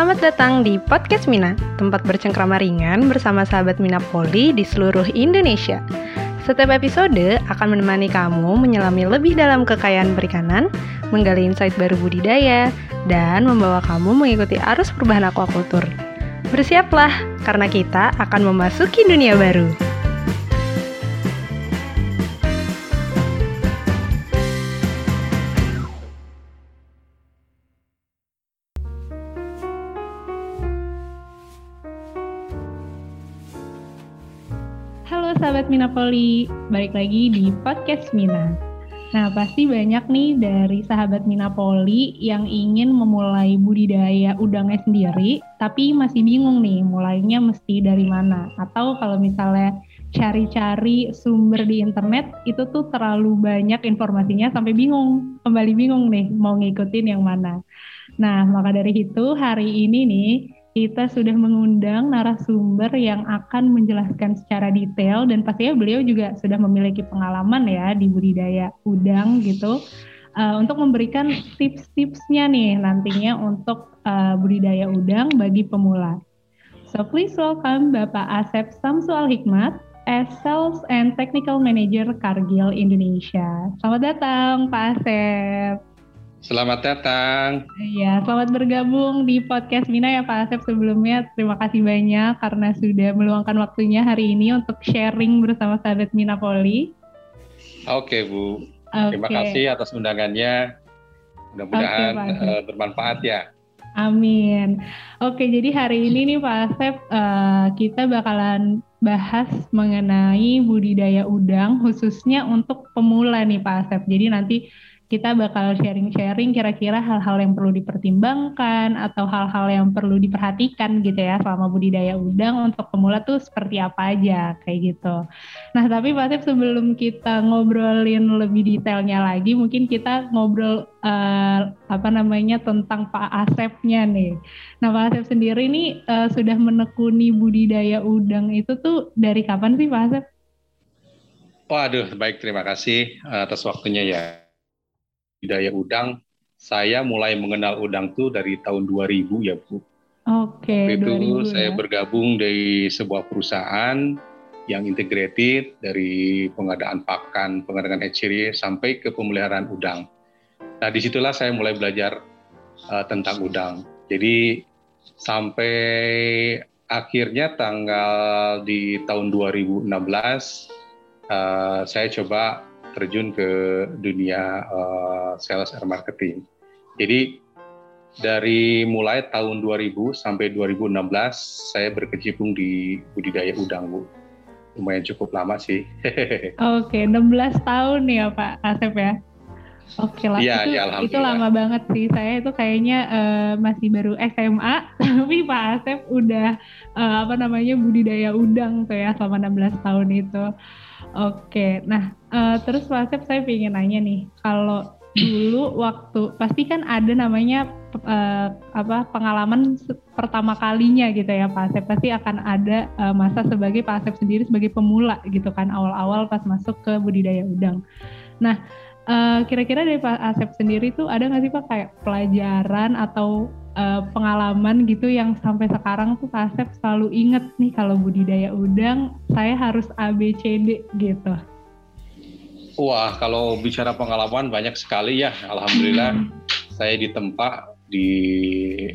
Selamat datang di Podcast Mina, tempat bercengkrama ringan bersama sahabat Mina Poli di seluruh Indonesia. Setiap episode akan menemani kamu menyelami lebih dalam kekayaan perikanan, menggali insight baru budidaya, dan membawa kamu mengikuti arus perubahan aquaculture. Bersiaplah, karena kita akan memasuki dunia baru. Sahabat Minapoli, balik lagi di podcast Mina. Nah, pasti banyak nih dari sahabat Minapoli yang ingin memulai budidaya udangnya sendiri, tapi masih bingung nih mulainya mesti dari mana. Atau kalau misalnya cari-cari sumber di internet, itu tuh terlalu banyak informasinya sampai bingung, kembali bingung nih mau ngikutin yang mana. Nah, maka dari itu hari ini nih kita sudah mengundang narasumber yang akan menjelaskan secara detail dan pastinya beliau juga sudah memiliki pengalaman ya di budidaya udang gitu uh, untuk memberikan tips-tipsnya nih nantinya untuk uh, budidaya udang bagi pemula. So please welcome Bapak Asep Samsual Hikmat as Sales and Technical Manager Cargill Indonesia. Selamat datang Pak Asep. Selamat datang. Iya, selamat bergabung di podcast Mina ya Pak Asep sebelumnya. Terima kasih banyak karena sudah meluangkan waktunya hari ini untuk sharing bersama sahabat Mina Poli. Oke Bu, okay. terima kasih atas undangannya. Mudah-mudahan okay, uh, bermanfaat ya. Amin. Oke, jadi hari ini nih Pak Asep uh, kita bakalan bahas mengenai budidaya udang khususnya untuk pemula nih Pak Asep. Jadi nanti kita bakal sharing-sharing kira-kira hal-hal yang perlu dipertimbangkan atau hal-hal yang perlu diperhatikan gitu ya selama budidaya udang untuk pemula tuh seperti apa aja kayak gitu. Nah tapi Pak Asep sebelum kita ngobrolin lebih detailnya lagi mungkin kita ngobrol uh, apa namanya tentang Pak Asepnya nih. Nah Pak Asep sendiri nih uh, sudah menekuni budidaya udang itu tuh dari kapan sih Pak Asep? Waduh, baik terima kasih atas waktunya ya budidaya udang, saya mulai mengenal udang tuh dari tahun 2000 ya Bu. Oke. Okay, itu 2000, saya ya. bergabung dari sebuah perusahaan yang integrated dari pengadaan pakan, pengadaan hatchery sampai ke pemeliharaan udang. Nah di situlah saya mulai belajar uh, tentang udang. Jadi sampai akhirnya tanggal di tahun 2016 uh, saya coba terjun ke dunia uh, sales and marketing. Jadi dari mulai tahun 2000 sampai 2016 saya berkecimpung di budidaya udang, Bu. Lumayan cukup lama sih. Oke, 16 tahun ya Pak Asep ya. Oke lah, ya, itu, ya, itu lama banget sih. Saya itu kayaknya uh, masih baru SMA, tapi Pak Asep udah uh, apa namanya budidaya udang tuh ya selama 16 tahun itu. Oke, nah uh, terus Pak Asep saya ingin nanya nih, kalau dulu waktu pasti kan ada namanya uh, apa pengalaman pertama kalinya gitu ya Pak Asep pasti akan ada uh, masa sebagai Pak Asep sendiri sebagai pemula gitu kan awal-awal pas masuk ke budidaya udang. Nah kira-kira dari Pak Asep sendiri tuh ada nggak sih Pak kayak pelajaran atau uh, pengalaman gitu yang sampai sekarang tuh Kasep selalu inget nih kalau budidaya udang saya harus ABCD gitu. Wah, kalau bicara pengalaman banyak sekali ya. Alhamdulillah hmm. saya ditempa di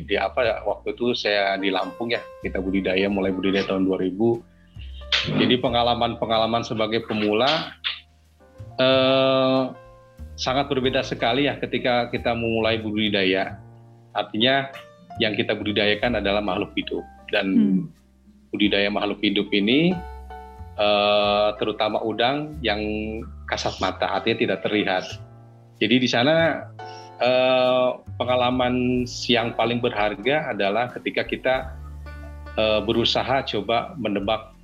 di apa ya waktu itu saya di Lampung ya. Kita budidaya mulai budidaya tahun 2000. Jadi pengalaman-pengalaman sebagai pemula eh, sangat berbeda sekali ya ketika kita memulai budidaya Artinya yang kita budidayakan adalah makhluk hidup dan hmm. budidaya makhluk hidup ini uh, terutama udang yang kasat mata, artinya tidak terlihat. Jadi di sana uh, pengalaman yang paling berharga adalah ketika kita uh, berusaha coba menebak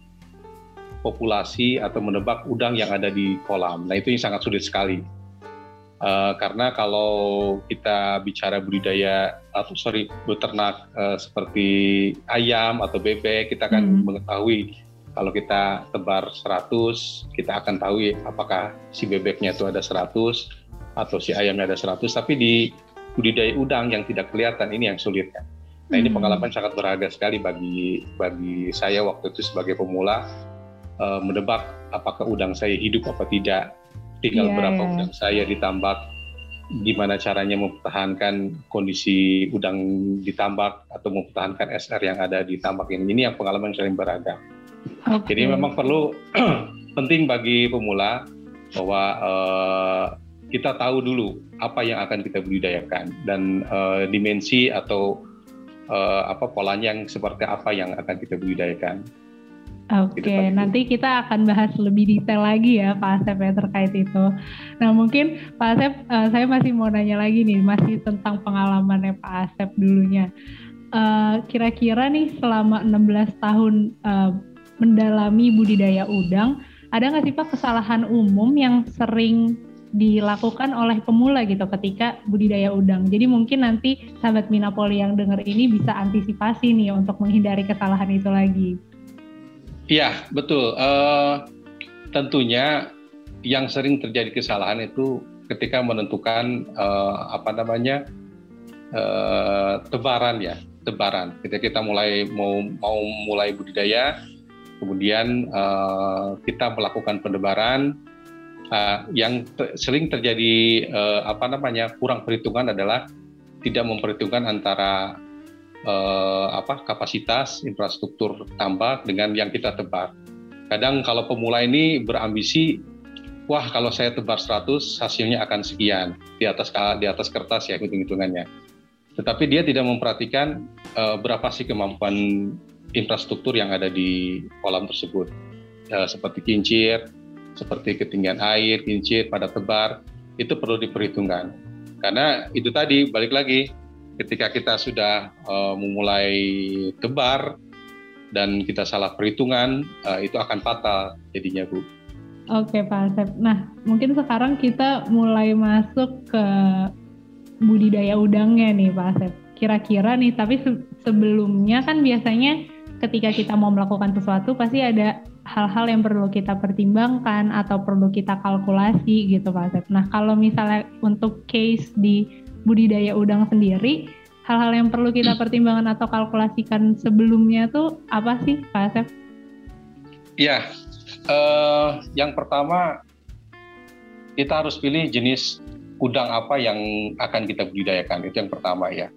populasi atau menebak udang yang ada di kolam. Nah itu yang sangat sulit sekali Uh, karena kalau kita bicara budidaya atau sorry beternak uh, seperti ayam atau bebek kita akan hmm. mengetahui kalau kita tebar 100 kita akan tahu ya, apakah si bebeknya itu ada 100 atau si ayamnya ada 100 tapi di budidaya udang yang tidak kelihatan ini yang sulit kan. Nah ini hmm. pengalaman sangat berharga sekali bagi bagi saya waktu itu sebagai pemula uh, menebak apakah udang saya hidup apa tidak, tinggal yeah, berapa yeah. udang saya ditambak, gimana caranya mempertahankan kondisi udang ditambak atau mempertahankan SR yang ada di tambak ini. Ini yang pengalaman yang berharga. Okay. Jadi memang perlu penting bagi pemula bahwa uh, kita tahu dulu apa yang akan kita budidayakan dan uh, dimensi atau uh, apa polanya yang seperti apa yang akan kita budidayakan. Oke, okay, nanti kita akan bahas lebih detail lagi ya Pak Asep ya terkait itu. Nah mungkin Pak Asep, uh, saya masih mau nanya lagi nih, masih tentang pengalamannya Pak Asep dulunya. Uh, kira-kira nih selama 16 tahun uh, mendalami budidaya udang, ada nggak sih Pak kesalahan umum yang sering dilakukan oleh pemula gitu ketika budidaya udang. Jadi mungkin nanti sahabat Minapoli yang dengar ini bisa antisipasi nih untuk menghindari kesalahan itu lagi. Iya betul. Uh, tentunya yang sering terjadi kesalahan itu ketika menentukan uh, apa namanya uh, tebaran ya tebaran. Ketika kita mulai mau mau mulai budidaya, kemudian uh, kita melakukan pendebaran uh, yang te sering terjadi uh, apa namanya kurang perhitungan adalah tidak memperhitungkan antara uh, apa kapasitas infrastruktur tambak dengan yang kita tebar. Kadang kalau pemula ini berambisi, wah kalau saya tebar 100 hasilnya akan sekian di atas di atas kertas ya hitung-hitungannya. Tetapi dia tidak memperhatikan uh, berapa sih kemampuan infrastruktur yang ada di kolam tersebut, uh, seperti kincir, seperti ketinggian air, kincir, pada tebar, itu perlu diperhitungkan. Karena itu tadi, balik lagi, ketika kita sudah uh, memulai tebar dan kita salah perhitungan, uh, itu akan fatal jadinya, Bu. Oke, Pak Asep. Nah, mungkin sekarang kita mulai masuk ke budidaya udangnya nih, Pak Asep. Kira-kira nih, tapi sebelumnya kan biasanya ketika kita mau melakukan sesuatu pasti ada hal-hal yang perlu kita pertimbangkan atau perlu kita kalkulasi gitu Pak Asep. Nah kalau misalnya untuk case di budidaya udang sendiri, hal-hal yang perlu kita pertimbangkan atau kalkulasikan sebelumnya tuh apa sih Pak Asep? Ya, uh, yang pertama kita harus pilih jenis udang apa yang akan kita budidayakan itu yang pertama ya.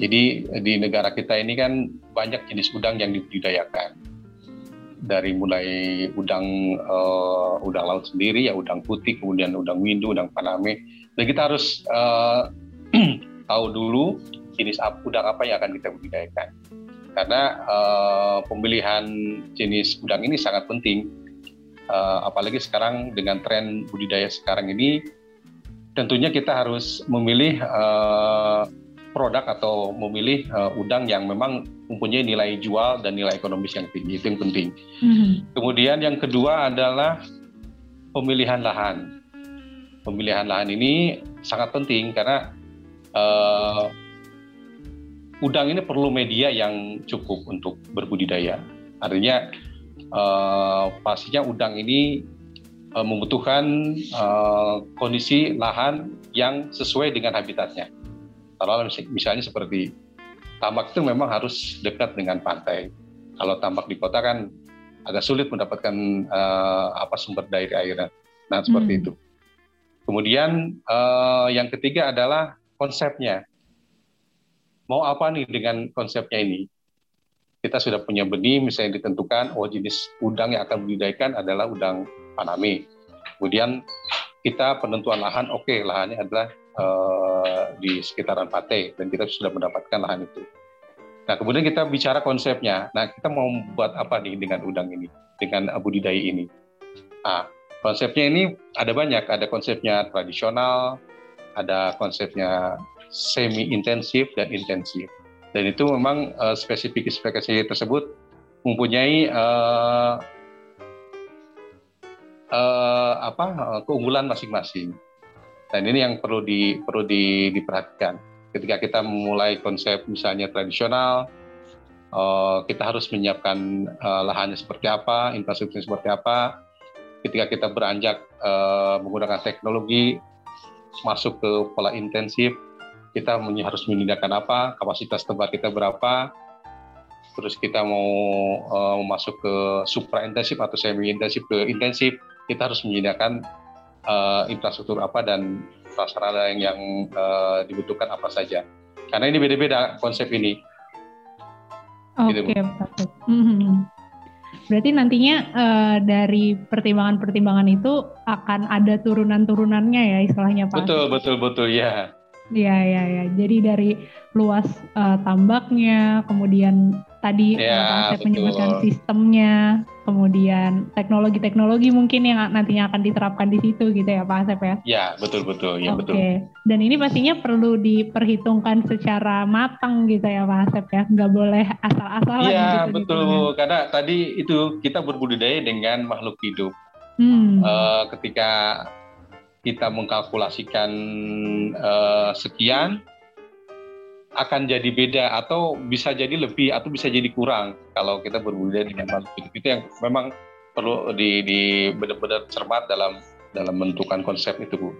Jadi di negara kita ini kan banyak jenis udang yang dibudidayakan dari mulai udang uh, udang laut sendiri ya udang putih kemudian udang windu udang paname dan kita harus uh, tahu dulu jenis udang apa yang akan kita budidayakan karena uh, pemilihan jenis udang ini sangat penting uh, apalagi sekarang dengan tren budidaya sekarang ini tentunya kita harus memilih uh, produk atau memilih uh, udang yang memang mempunyai nilai jual dan nilai ekonomis yang tinggi itu yang penting. Mm-hmm. Kemudian yang kedua adalah pemilihan lahan. Pemilihan lahan ini sangat penting karena uh, udang ini perlu media yang cukup untuk berbudidaya. Artinya uh, pastinya udang ini uh, membutuhkan uh, kondisi lahan yang sesuai dengan habitatnya kalau misalnya seperti tambak itu memang harus dekat dengan pantai. Kalau tambak di kota kan agak sulit mendapatkan uh, apa sumber daya airnya. Nah seperti hmm. itu. Kemudian uh, yang ketiga adalah konsepnya. Mau apa nih dengan konsepnya ini? Kita sudah punya benih, misalnya ditentukan, oh jenis udang yang akan dibudidayakan adalah udang paname. Kemudian kita penentuan lahan, oke okay, lahannya adalah uh, di sekitaran Pate dan kita sudah mendapatkan lahan itu. Nah, kemudian kita bicara konsepnya. Nah, kita mau buat apa nih dengan udang ini, dengan budidaya ini? Nah, konsepnya ini ada banyak. Ada konsepnya tradisional, ada konsepnya semi intensif dan intensif. Dan itu memang uh, spesifikasi tersebut mempunyai uh, uh, apa keunggulan masing-masing. Dan ini yang perlu di perlu di, diperhatikan. Ketika kita memulai konsep misalnya tradisional, uh, kita harus menyiapkan uh, lahannya seperti apa, infrastrukturnya seperti apa. Ketika kita beranjak uh, menggunakan teknologi, masuk ke pola intensif, kita harus menyediakan apa, kapasitas tebar kita berapa, terus kita mau uh, masuk ke supra intensif atau semi intensif ke intensif, kita harus menyediakan uh, infrastruktur apa dan prasarana yang, yang uh, dibutuhkan apa saja. Karena ini beda-beda konsep ini. Oke, okay, gitu. Mm-hmm. Berarti nantinya uh, dari pertimbangan-pertimbangan itu akan ada turunan-turunannya ya istilahnya Pak. Betul, betul, betul ya. Iya, iya, iya. Jadi dari luas uh, tambaknya, kemudian tadi ya, saya menyebutkan sistemnya, kemudian teknologi-teknologi mungkin yang nantinya akan diterapkan di situ gitu ya Pak Asep ya? Ya, betul betul, ya Oke. betul. Dan ini pastinya perlu diperhitungkan secara matang gitu ya Pak Asep ya, nggak boleh asal-asalan Iya, gitu, betul. Gitu. Karena tadi itu kita berbudidaya dengan makhluk hidup. Hmm. Uh, ketika kita mengkalkulasikan uh, sekian, akan jadi beda atau bisa jadi lebih atau bisa jadi kurang kalau kita berbudaya dengan makhluk hidup itu yang memang perlu di, di benar-benar cermat dalam dalam menentukan konsep itu Bu.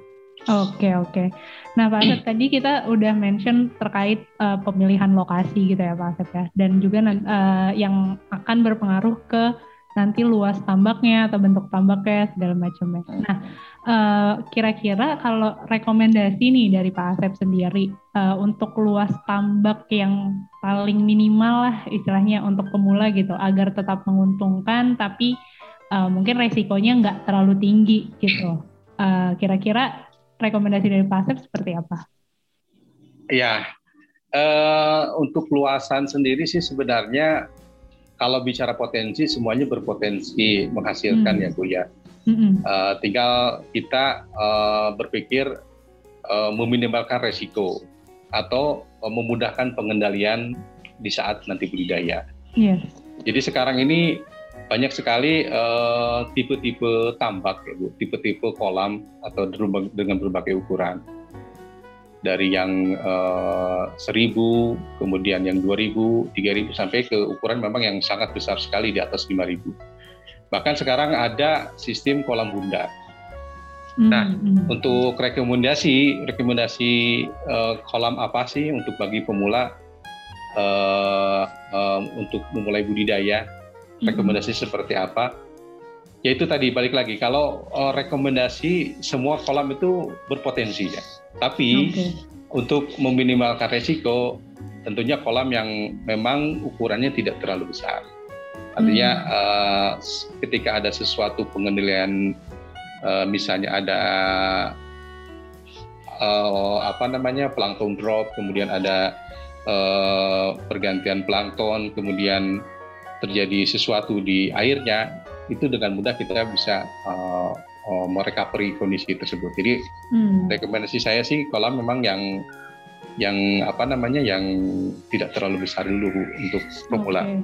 Oke oke. Nah Pak Asep tadi kita udah mention terkait uh, pemilihan lokasi gitu ya Pak Asep ya dan juga uh, yang akan berpengaruh ke nanti luas tambaknya atau bentuk tambaknya segala macamnya. Nah Eh, kira-kira uh, kalau rekomendasi nih dari Pak Asep sendiri uh, untuk luas tambak yang paling minimal lah istilahnya untuk pemula gitu agar tetap menguntungkan tapi uh, mungkin resikonya nggak terlalu tinggi gitu. Uh, kira-kira rekomendasi dari Pak Asep seperti apa? Ya, uh, untuk luasan sendiri sih sebenarnya kalau bicara potensi semuanya berpotensi menghasilkan hmm. ya Bu ya Mm-hmm. Uh, tinggal kita uh, berpikir uh, meminimalkan resiko atau uh, memudahkan pengendalian di saat nanti budidaya. Yes. Jadi sekarang ini banyak sekali tipe tipe-tipe tambak, ya Bu, tipe-tipe kolam atau dengan berbagai ukuran. Dari yang uh, 1000, kemudian yang 2000, 3000 sampai ke ukuran memang yang sangat besar sekali di atas 5000. Bahkan sekarang ada sistem kolam bunda. Nah, mm-hmm. untuk rekomendasi rekomendasi uh, kolam apa sih untuk bagi pemula uh, uh, untuk memulai budidaya? Mm-hmm. Rekomendasi seperti apa? Yaitu tadi balik lagi kalau uh, rekomendasi semua kolam itu berpotensi ya. Tapi okay. untuk meminimalkan resiko tentunya kolam yang memang ukurannya tidak terlalu besar. Artinya hmm. uh, ketika ada sesuatu pengendalian uh, misalnya ada uh, apa namanya plankton drop, kemudian ada uh, pergantian plankton, kemudian terjadi sesuatu di airnya, itu dengan mudah kita bisa uh, uh, merecovery kondisi tersebut. Jadi hmm. rekomendasi saya sih kalau memang yang yang apa namanya yang tidak terlalu besar dulu untuk pemula. Okay.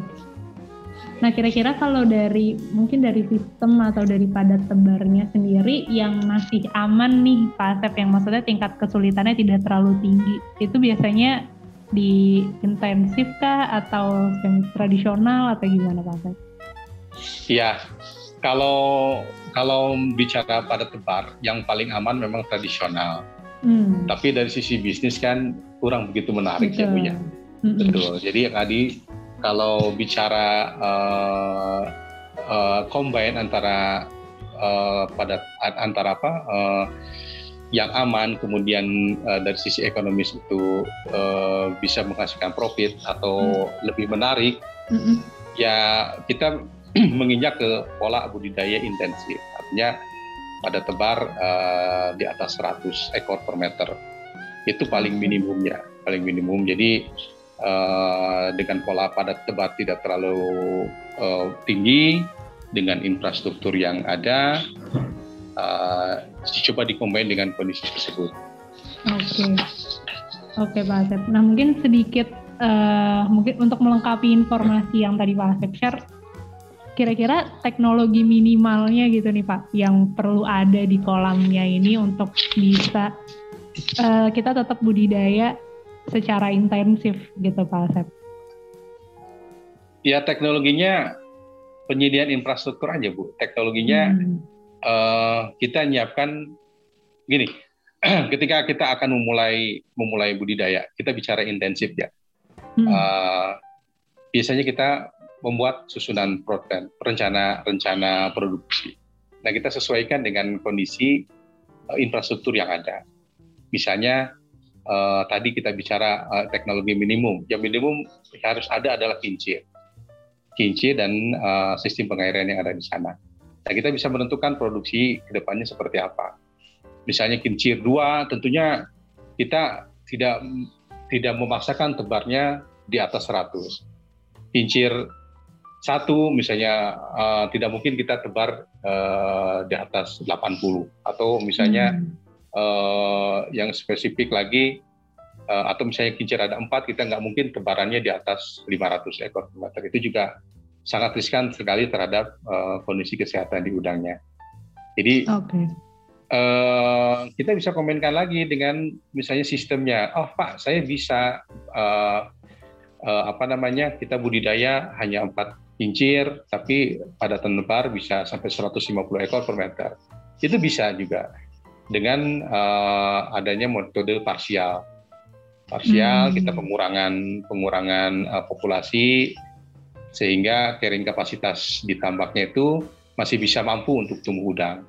Nah, kira-kira kalau dari mungkin dari sistem atau dari padat tebarnya sendiri yang masih aman nih Pak Asep yang maksudnya tingkat kesulitannya tidak terlalu tinggi. Itu biasanya di intensif kah atau semi tradisional atau gimana Pak Asep? Iya. Kalau kalau bicara padat tebar yang paling aman memang tradisional. Hmm. Tapi dari sisi bisnis kan kurang begitu menarik ya, Betul. ya Bu ya. Hmm. Betul. Jadi yang tadi kalau bicara uh, uh, combine antara uh, pada antara apa uh, yang aman kemudian uh, dari sisi ekonomis itu uh, bisa menghasilkan profit atau hmm. lebih menarik hmm. ya kita menginjak ke pola budidaya intensif artinya pada tebar uh, di atas 100 ekor per meter itu paling minimumnya paling minimum jadi uh, dengan pola padat tebat tidak terlalu uh, tinggi dengan infrastruktur yang ada uh, coba dikombin dengan kondisi tersebut. Oke, okay. oke okay, Pak Asep. Nah mungkin sedikit uh, mungkin untuk melengkapi informasi yang tadi Pak Asep share, kira-kira teknologi minimalnya gitu nih Pak yang perlu ada di kolamnya ini untuk bisa uh, kita tetap budidaya secara intensif gitu Pak Asep? Ya teknologinya penyediaan infrastruktur aja Bu. Teknologinya hmm. uh, kita nyiapkan gini, ketika kita akan memulai memulai budidaya, kita bicara intensif ya. Hmm. Uh, biasanya kita membuat susunan program, rencana rencana produksi. Nah, kita sesuaikan dengan kondisi uh, infrastruktur yang ada. Misalnya uh, tadi kita bicara uh, teknologi minimum. Yang minimum harus ada adalah kincir, kincir dan uh, sistem pengairan yang ada di sana. Nah, kita bisa menentukan produksi ke depannya seperti apa misalnya kincir dua, tentunya kita tidak tidak memaksakan tebarnya di atas 100. Kincir satu misalnya uh, tidak mungkin kita tebar uh, di atas 80 atau misalnya hmm. uh, yang spesifik lagi uh, atau misalnya kincir ada empat kita nggak mungkin tebarannya di atas 500 ekor per meter itu juga sangat riskan sekali terhadap uh, kondisi kesehatan di udangnya. Jadi okay uh, kita bisa komenkan lagi dengan misalnya sistemnya. Oh Pak, saya bisa uh, uh, apa namanya kita budidaya hanya empat kincir, tapi pada tenebar bisa sampai 150 ekor per meter. Itu bisa juga dengan uh, adanya metode parsial. Parsial hmm. kita pengurangan pengurangan uh, populasi sehingga carrying kapasitas di tambaknya itu masih bisa mampu untuk tumbuh udang.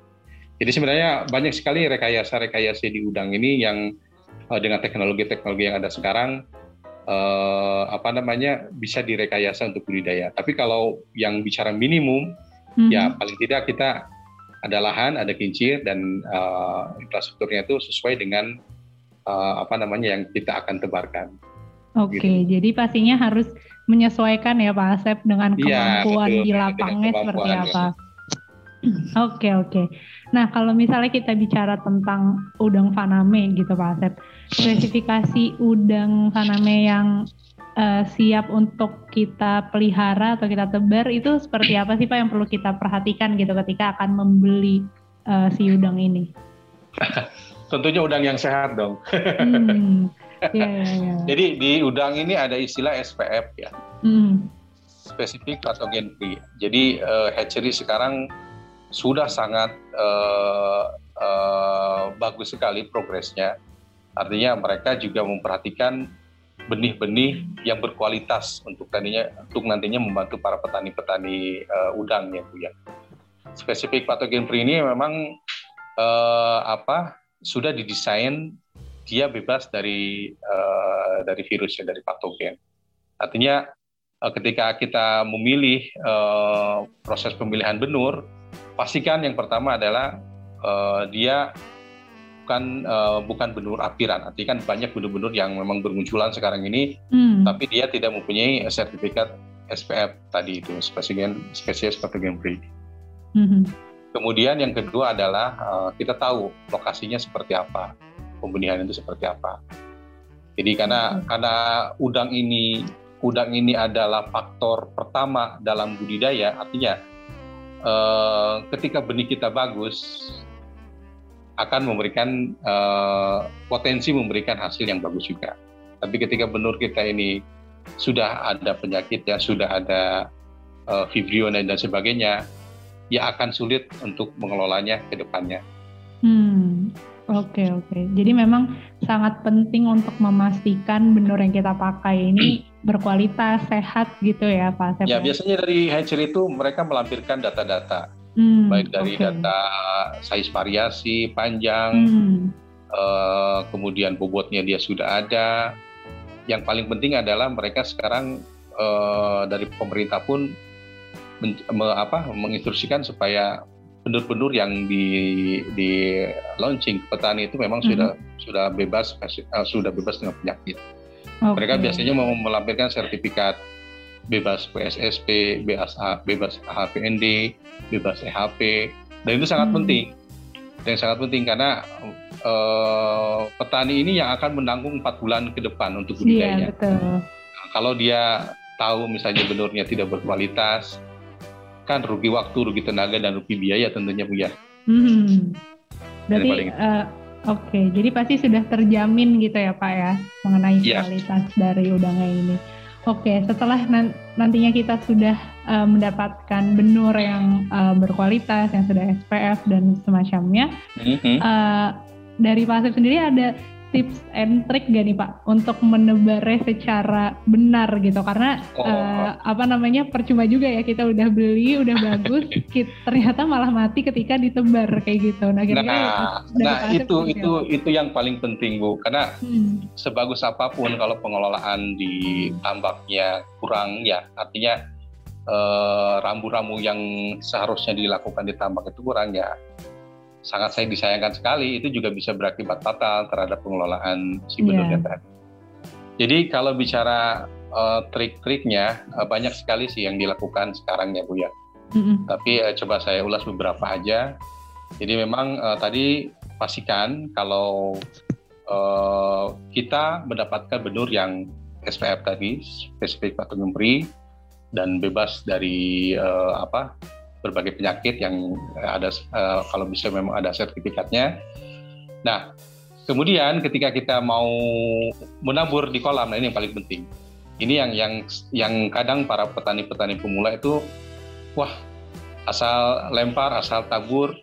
Jadi sebenarnya banyak sekali rekayasa-rekayasa di udang ini yang uh, dengan teknologi-teknologi yang ada sekarang uh, apa namanya bisa direkayasa untuk budidaya. Tapi kalau yang bicara minimum, mm-hmm. ya paling tidak kita ada lahan, ada kincir dan uh, infrastrukturnya itu sesuai dengan uh, apa namanya yang kita akan tebarkan. Oke, okay, gitu. jadi pastinya harus menyesuaikan ya Pak Asep dengan iya, kemampuan ya, betul, di lapangnya seperti apa. Oke oke. Nah kalau misalnya kita bicara tentang udang faname gitu Pak Asep, spesifikasi udang faname yang uh, siap untuk kita pelihara atau kita tebar itu seperti apa sih Pak yang perlu kita perhatikan gitu ketika akan membeli uh, si udang ini? Tentunya udang yang sehat dong. hmm, yeah, yeah, yeah. Jadi di udang ini ada istilah SPF ya. Hmm. Spesifik patogen free. Jadi uh, hatchery sekarang sudah sangat uh, uh, bagus sekali progresnya. Artinya mereka juga memperhatikan benih-benih yang berkualitas untuk tadinya untuk nantinya membantu para petani-petani uh, udang ya Bu ya. Spesifik patogen free ini memang uh, apa sudah didesain dia bebas dari uh, dari virus ya dari patogen. Artinya uh, ketika kita memilih uh, proses pemilihan benur pastikan yang pertama adalah uh, dia bukan uh, bukan benur apiran. Artinya kan banyak benur-benur yang memang bermunculan sekarang ini, hmm. tapi dia tidak mempunyai sertifikat SPF tadi itu spesies spesies patogen free. Hmm. Kemudian yang kedua adalah uh, kita tahu lokasinya seperti apa, pembenihan itu seperti apa. Jadi karena hmm. karena udang ini udang ini adalah faktor pertama dalam budidaya, artinya uh, ketika benih kita bagus akan memberikan uh, potensi memberikan hasil yang bagus juga. Tapi ketika benur kita ini sudah ada penyakit ya, sudah ada uh, vibrio dan sebagainya, ya akan sulit untuk mengelolanya ke depannya. Hmm, oke okay, oke. Okay. Jadi memang sangat penting untuk memastikan benur yang kita pakai ini berkualitas, sehat gitu ya Pak Asep? Ya, biasanya dari hatchery itu mereka melampirkan data-data. Hmm, baik dari okay. data size variasi, panjang, hmm. uh, kemudian bobotnya dia sudah ada. Yang paling penting adalah mereka sekarang uh, dari pemerintah pun men, me, apa, menginstruksikan supaya benur-benur yang di, di launching ke petani itu memang hmm. sudah sudah bebas uh, sudah bebas dengan penyakit. Okay. Mereka biasanya mau melampirkan sertifikat bebas PSSP, bebas, bebas HPND, bebas EHP, dan itu sangat hmm. penting. Dan sangat penting karena uh, petani ini yang akan menanggung empat bulan ke depan untuk budidayanya. Iya, betul. Kalau dia tahu misalnya benurnya tidak berkualitas, kan rugi waktu, rugi tenaga, dan rugi biaya tentunya Bu ya. Hmm. Berarti Oke, jadi pasti sudah terjamin gitu ya Pak ya mengenai yeah. kualitas dari udangnya ini. Oke, setelah nantinya kita sudah uh, mendapatkan benur yang uh, berkualitas, yang sudah SPF dan semacamnya, mm-hmm. uh, dari Pak sendiri ada tips and trick gak nih Pak untuk menebarnya secara benar gitu karena oh. uh, apa namanya percuma juga ya kita udah beli udah bagus kita, ternyata malah mati ketika ditebar kayak gitu nah kira nah, nah itu itu apa? itu yang paling penting Bu karena hmm. sebagus apa pun kalau pengelolaan di tambaknya kurang ya artinya eh, rambu-rambu uh, yang seharusnya dilakukan di tambak itu kurang ya sangat saya disayangkan sekali itu juga bisa berakibat fatal terhadap pengelolaan si benurnya yeah. tadi. Jadi kalau bicara uh, trik-triknya uh, banyak sekali sih yang dilakukan sekarang ya Bu ya. Mm-hmm. Tapi uh, coba saya ulas beberapa aja. Jadi memang uh, tadi pastikan kalau uh, kita mendapatkan benur yang SPF tadi spesifik pathogen free dan bebas dari uh, apa berbagai penyakit yang ada uh, kalau bisa memang ada sertifikatnya. Nah, kemudian ketika kita mau menabur di kolam, nah ini yang paling penting. Ini yang yang yang kadang para petani-petani pemula itu wah asal lempar, asal tabur,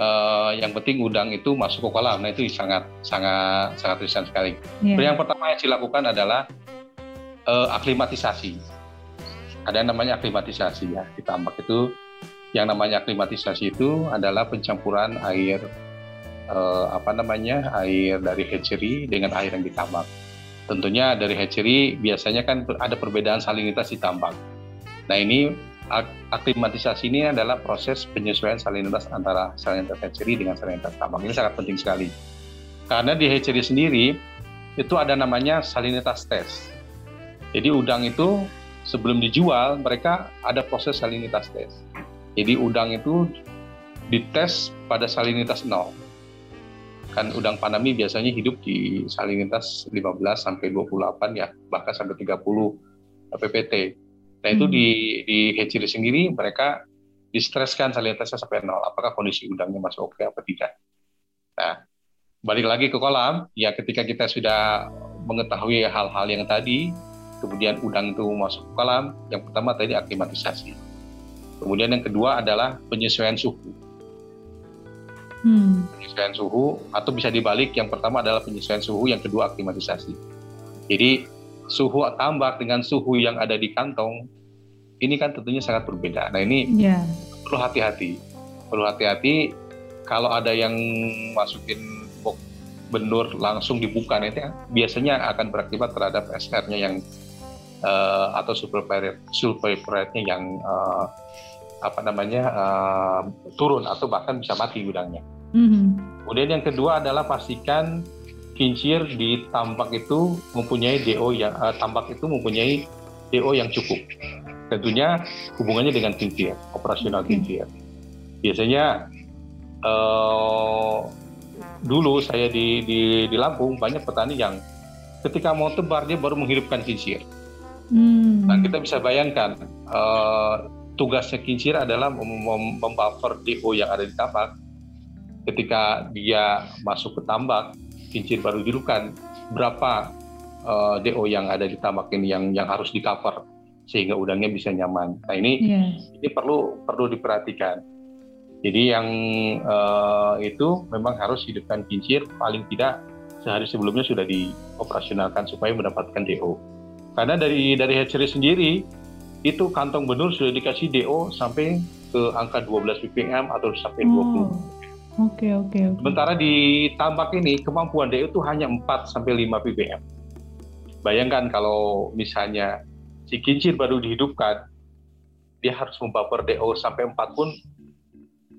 uh, yang penting udang itu masuk ke kolam. Nah itu sangat sangat sangat riskan sekali. Yeah. Yang pertama yang dilakukan adalah uh, aklimatisasi. Ada yang namanya aklimatisasi ya di tambak itu yang namanya aklimatisasi itu adalah pencampuran air eh, apa namanya air dari hatchery dengan air yang ditambak. Tentunya dari hatchery biasanya kan ada perbedaan salinitas di tambak. Nah ini aklimatisasi ini adalah proses penyesuaian salinitas antara salinitas hatchery dengan salinitas tambak. Ini sangat penting sekali. Karena di hatchery sendiri itu ada namanya salinitas test. Jadi udang itu sebelum dijual mereka ada proses salinitas test. Jadi udang itu dites pada salinitas 0. Kan udang panami biasanya hidup di salinitas 15 sampai 28 ya, bahkan sampai 30 ppt. Nah itu hmm. di di hatchery sendiri mereka distreskan salinitasnya sampai 0. Apakah kondisi udangnya masih oke okay apa tidak? Nah, balik lagi ke kolam, ya ketika kita sudah mengetahui hal-hal yang tadi, kemudian udang itu masuk ke kolam, yang pertama tadi aklimatisasi Kemudian yang kedua adalah penyesuaian suhu. Hmm. Penyesuaian suhu atau bisa dibalik yang pertama adalah penyesuaian suhu, yang kedua aklimatisasi. Jadi suhu tambak dengan suhu yang ada di kantong ini kan tentunya sangat berbeda. Nah ini yeah. perlu hati-hati, perlu hati-hati kalau ada yang masukin box benur langsung dibuka itu biasanya akan berakibat terhadap SR-nya yang uh, atau sulfur nya yang uh, apa namanya uh, turun atau bahkan bisa mati gudangnya. Mm-hmm. Kemudian yang kedua adalah pastikan kincir di tambak itu mempunyai DO yang uh, tambak itu mempunyai DO yang cukup. Tentunya hubungannya dengan kincir, operasional kincir. Biasanya uh, dulu saya di, di di Lampung banyak petani yang ketika mau tebar dia baru menghidupkan kincir. Hmm. Nah kita bisa bayangkan uh, tugasnya kincir adalah mem membuffer DO yang ada di tambak. Ketika dia masuk ke tambak, kincir baru dilukan berapa uh, eh, DO yang ada di tambak ini yang yang harus di cover sehingga udangnya bisa nyaman. Nah ini yeah. ini perlu perlu diperhatikan. Jadi yang uh, itu memang harus hidupkan kincir paling tidak sehari sebelumnya sudah dioperasionalkan supaya mendapatkan DO. Karena dari dari hatchery sendiri itu kantong benur sudah dikasih DO sampai ke angka 12 ppm atau sampai 20. Oke, oh. oke, okay, oke. Okay, Sementara di tambak ini kemampuan DO itu hanya 4 sampai 5 ppm. Bayangkan kalau misalnya si kincir baru dihidupkan, dia harus membaper DO sampai 4 pun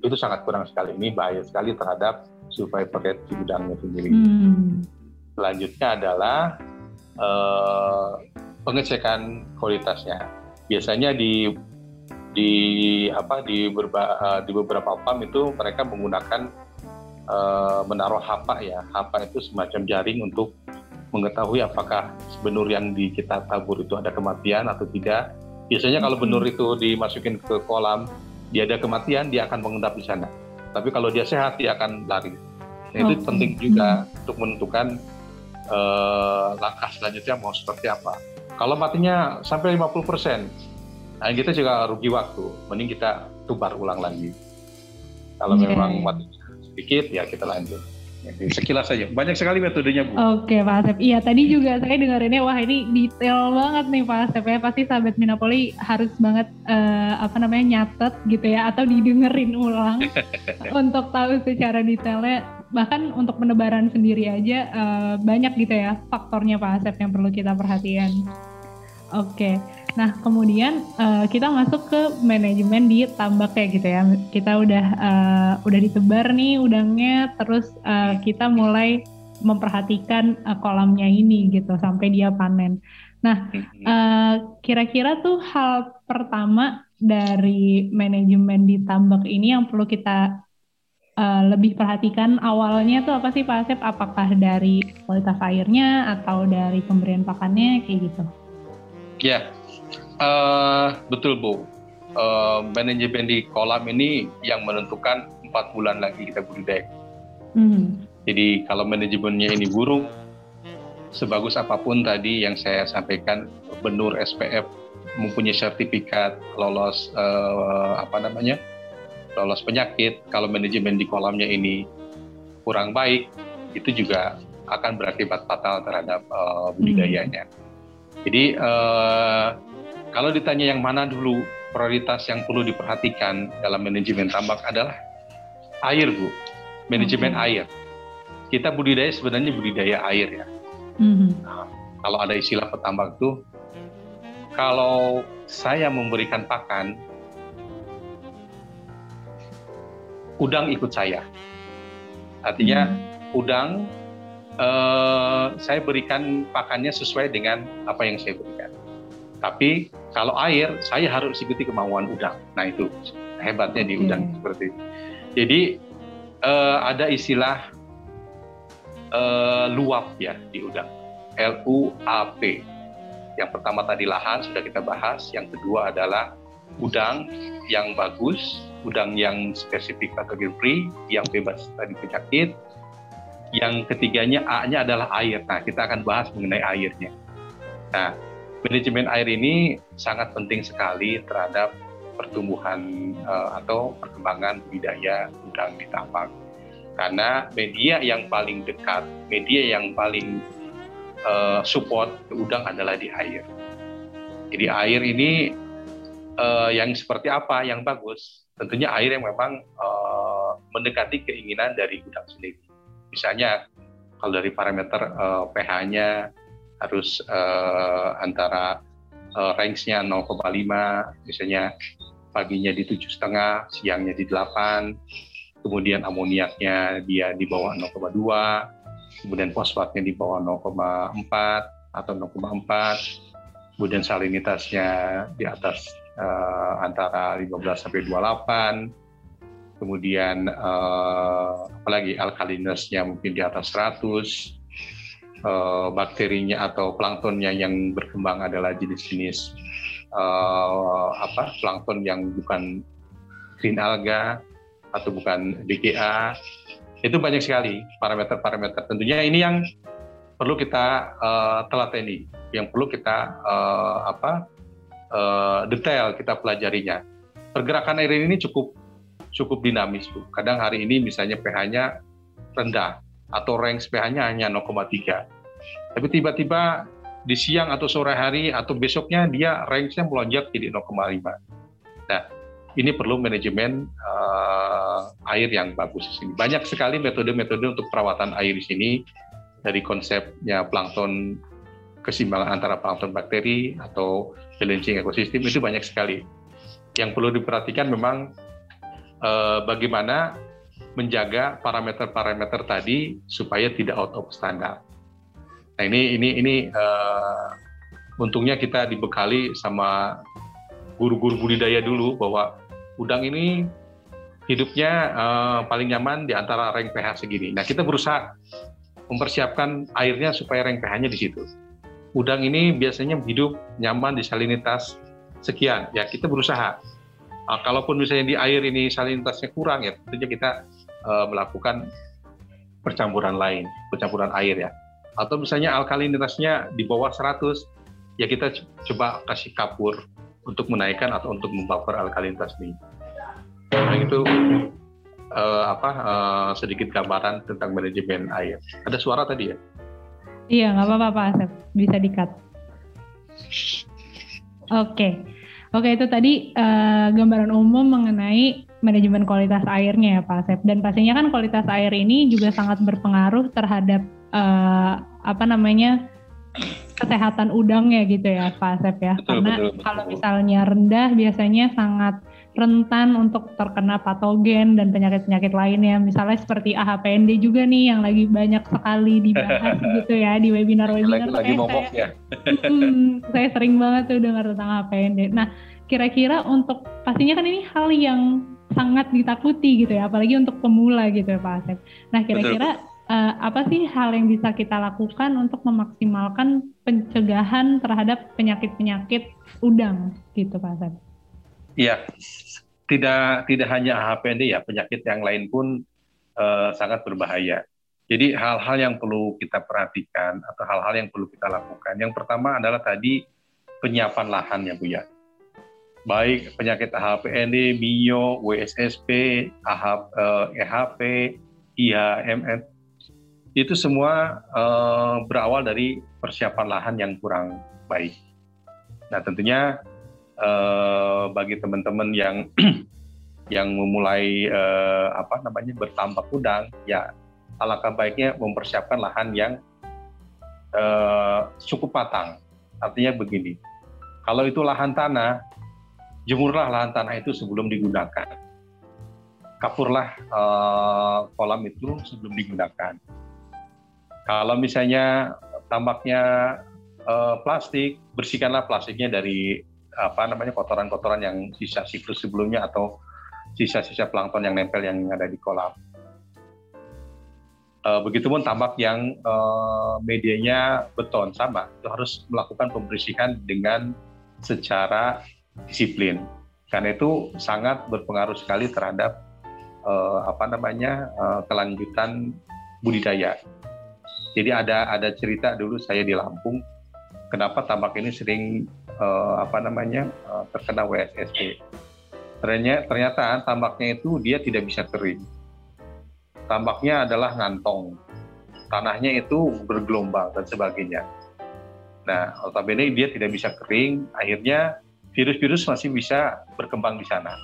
itu sangat kurang sekali. Ini bahaya sekali terhadap survival rate si gudangnya sendiri. Hmm. Selanjutnya adalah uh, pengecekan kualitasnya biasanya di di apa di, berba, uh, di beberapa farm itu mereka menggunakan uh, menaruh hapa ya. Hapa itu semacam jaring untuk mengetahui apakah benur yang di kita tabur itu ada kematian atau tidak. Biasanya kalau benur itu dimasukin ke kolam dia ada kematian dia akan mengendap di sana. Tapi kalau dia sehat dia akan lari. Nah, itu okay. penting juga hmm. untuk menentukan uh, langkah selanjutnya mau seperti apa kalau matinya sampai 50 persen, nah kita juga rugi waktu. Mending kita tubar ulang lagi. Kalau yeah. memang mati sedikit, ya kita lanjut. Sekilas saja, banyak sekali metodenya Bu. Oke Pak Asep, iya tadi juga saya dengerinnya wah ini detail banget nih Pak Asep ya pasti sahabat Minapoli harus banget uh, apa namanya nyatet gitu ya atau didengerin ulang untuk tahu secara detailnya bahkan untuk penebaran sendiri aja uh, banyak gitu ya faktornya Pak Asep yang perlu kita perhatikan. Oke. Nah, kemudian uh, kita masuk ke manajemen di tambak ya gitu ya. Kita udah uh, udah ditebar nih udangnya, terus uh, kita mulai memperhatikan uh, kolamnya ini gitu sampai dia panen. Nah, uh, kira-kira tuh hal pertama dari manajemen di tambak ini yang perlu kita uh, lebih perhatikan awalnya tuh apa sih Pak Asep? Apakah dari kualitas airnya atau dari pemberian pakannya kayak gitu? Ya, uh, betul Bu. Uh, manajemen di kolam ini yang menentukan empat bulan lagi kita budidaya. Hmm. Jadi kalau manajemennya ini buruk, sebagus apa pun tadi yang saya sampaikan, benur SPF mempunyai sertifikat lolos uh, apa namanya lolos penyakit, kalau manajemen di kolamnya ini kurang baik, itu juga akan berakibat fatal terhadap uh, budidayanya. Hmm. Jadi uh, kalau ditanya yang mana dulu prioritas yang perlu diperhatikan dalam manajemen tambak adalah air, Bu. Manajemen okay. air. Kita budidaya sebenarnya budidaya air ya. Mm-hmm. Nah, kalau ada istilah petambak itu, kalau saya memberikan pakan, udang ikut saya. Artinya mm-hmm. udang uh, saya berikan pakannya sesuai dengan apa yang saya berikan. Tapi kalau air, saya harus ikuti kemauan udang. Nah itu hebatnya di udang hmm. seperti itu. Jadi uh, ada istilah uh, luap ya di udang, L U A P. Yang pertama tadi lahan sudah kita bahas. Yang kedua adalah udang yang bagus, udang yang spesifik kategori free, yang bebas dari penyakit, yang ketiganya A-nya adalah air. Nah, kita akan bahas mengenai airnya. Nah, manajemen air ini sangat penting sekali terhadap pertumbuhan uh, atau perkembangan budidaya udang di tambak. Karena media yang paling dekat, media yang paling uh, support udang adalah di air. Jadi air ini uh, yang seperti apa yang bagus? Tentunya air yang memang uh, mendekati keinginan dari udang sendiri misalnya kalau dari parameter uh, pH-nya harus uh, antara uh, range-nya 0,5 misalnya paginya di tujuh setengah siangnya di 8 kemudian amoniaknya dia di bawah 0,2 kemudian fosfatnya di bawah 0,4 atau 0,4 kemudian salinitasnya di atas uh, antara 15 sampai 28 kemudian uh, apalagi alkalinusnya mungkin di atas 100, uh, eh, bakterinya atau planktonnya yang berkembang adalah jenis-jenis uh, apa? Plankton yang bukan green alga atau bukan BGA itu banyak sekali parameter-parameter. Tentunya ini yang perlu kita uh, telateni yang perlu kita uh, apa uh, detail kita pelajarinya. Pergerakan air ini cukup cukup dinamis Bu. Kadang hari ini misalnya pH-nya rendah atau range pH-nya hanya 0,3. Tapi tiba-tiba di siang atau sore hari atau besoknya dia range-nya melonjak jadi 0,5. Nah, ini perlu manajemen uh, air yang bagus di sini. Banyak sekali metode-metode untuk perawatan air di sini dari konsepnya plankton keseimbangan antara plankton bakteri atau balancing ekosistem itu banyak sekali. Yang perlu diperhatikan memang eh, bagaimana menjaga parameter-parameter tadi supaya tidak out of standar. Nah ini ini ini eh, untungnya kita dibekali sama guru-guru budidaya dulu bahwa udang ini hidupnya uh, paling nyaman di antara rank pH segini. Nah kita berusaha mempersiapkan airnya supaya rank pH-nya di situ. Udang ini biasanya hidup nyaman di salinitas sekian. Ya kita berusaha Uh, kalaupun misalnya di air ini salinitasnya kurang ya tentunya kita uh, melakukan percampuran lain, percampuran air ya. Atau misalnya alkalinitasnya di bawah 100 ya kita coba kasih kapur untuk menaikkan atau untuk membuffer alkalinitas ini. Nah itu uh, apa uh, sedikit gambaran tentang manajemen air. Ada suara tadi ya? Iya, nggak apa-apa Pak Asep, bisa dikat. Oke, oke itu tadi uh, gambaran umum mengenai manajemen kualitas airnya ya Pak Asep. Dan pastinya kan kualitas air ini juga sangat berpengaruh terhadap uh, apa namanya kesehatan udangnya gitu ya Pak Asep ya. Betul, Karena betul, betul, kalau misalnya rendah biasanya sangat rentan untuk terkena patogen dan penyakit-penyakit lainnya. Misalnya seperti AHPND juga nih yang lagi banyak sekali dibahas gitu ya di webinar-webinar. Lagi, lagi momok ya. hmm, saya sering banget tuh dengar tentang AHPND. Nah, kira-kira untuk pastinya kan ini hal yang sangat ditakuti gitu ya, apalagi untuk pemula gitu ya Pak Asep. Nah, kira-kira uh, apa sih hal yang bisa kita lakukan untuk memaksimalkan pencegahan terhadap penyakit-penyakit udang gitu Pak Asep? Iya, tidak tidak hanya HPND ya, penyakit yang lain pun uh, sangat berbahaya. Jadi hal-hal yang perlu kita perhatikan atau hal-hal yang perlu kita lakukan. Yang pertama adalah tadi penyiapan lahan ya Bu ya. Baik penyakit HPND, MIO, WSSP, AHP, EHP, IHMN, itu semua uh, berawal dari persiapan lahan yang kurang baik. Nah tentunya uh, bagi teman-teman yang yang memulai uh, apa namanya bertambak udang, ya alangkah baiknya mempersiapkan lahan yang uh, cukup patang. Artinya begini, kalau itu lahan tanah, jemurlah lahan tanah itu sebelum digunakan. Kapurlah uh, kolam itu sebelum digunakan. Kalau misalnya tambaknya uh, plastik, bersihkanlah plastiknya dari apa namanya kotoran-kotoran yang sisa siklus sebelumnya atau sisa-sisa plankton yang nempel yang ada di kolam. Uh, begitupun tambak yang uh, medianya beton sama itu harus melakukan pembersihan dengan secara disiplin karena itu sangat berpengaruh sekali terhadap uh, apa namanya uh, kelanjutan budidaya. Jadi ada ada cerita dulu saya di Lampung kenapa tambak ini sering uh, apa namanya uh, terkena WSSP. Ternyata, ternyata tambaknya itu dia tidak bisa kering. Tambaknya adalah ngantong, tanahnya itu bergelombang dan sebagainya. Nah, notabene dia tidak bisa kering, akhirnya virus-virus masih bisa berkembang di sana.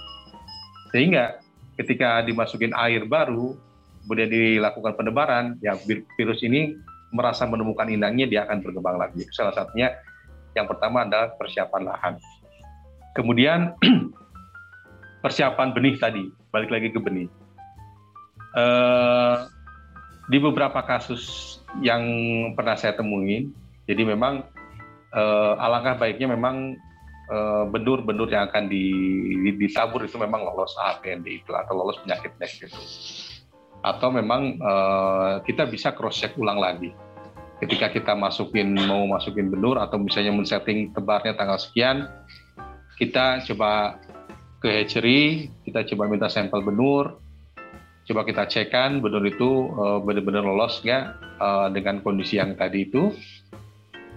Sehingga ketika dimasukin air baru, kemudian dilakukan penebaran, ya virus ini merasa menemukan inangnya, dia akan berkembang lagi. Salah satunya yang pertama adalah persiapan lahan. Kemudian persiapan benih tadi, balik lagi ke benih. Uh, di beberapa kasus yang pernah saya temui, jadi memang uh, alangkah baiknya memang uh, bendur-bendur yang akan ditabur itu memang lolos APND itu atau lolos penyakit penyakit itu. Atau memang uh, kita bisa cross check ulang lagi ketika kita masukin mau masukin benur atau misalnya men-setting tebarnya tanggal sekian kita coba ke hatchery kita coba minta sampel benur coba kita cekkan benur itu uh, benar-benar lolos nggak uh, dengan kondisi yang tadi itu.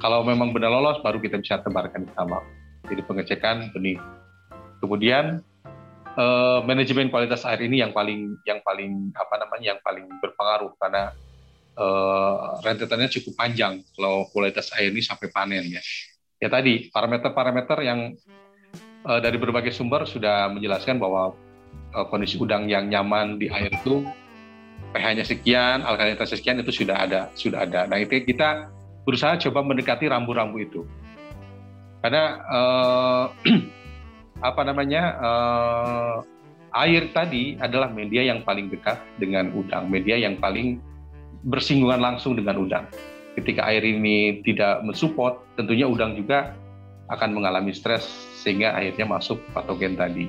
Kalau memang benar lolos baru kita bisa tebarkan di jadi pengecekan benih. Kemudian uh, manajemen kualitas air ini yang paling yang paling apa namanya yang paling berpengaruh. Karena uh, rentetannya cukup panjang kalau kualitas air ini sampai panen ya. Ya tadi parameter-parameter yang uh, dari berbagai sumber sudah menjelaskan bahwa uh, kondisi udang yang nyaman di air itu pH-nya sekian, alkalinitas sekian itu sudah ada, sudah ada. Nah itu kita berusaha coba mendekati rambu-rambu itu. Karena uh, apa namanya uh, air tadi adalah media yang paling dekat dengan udang, media yang paling bersinggungan langsung dengan udang. Ketika air ini tidak mensupport, tentunya udang juga akan mengalami stres sehingga akhirnya masuk patogen tadi.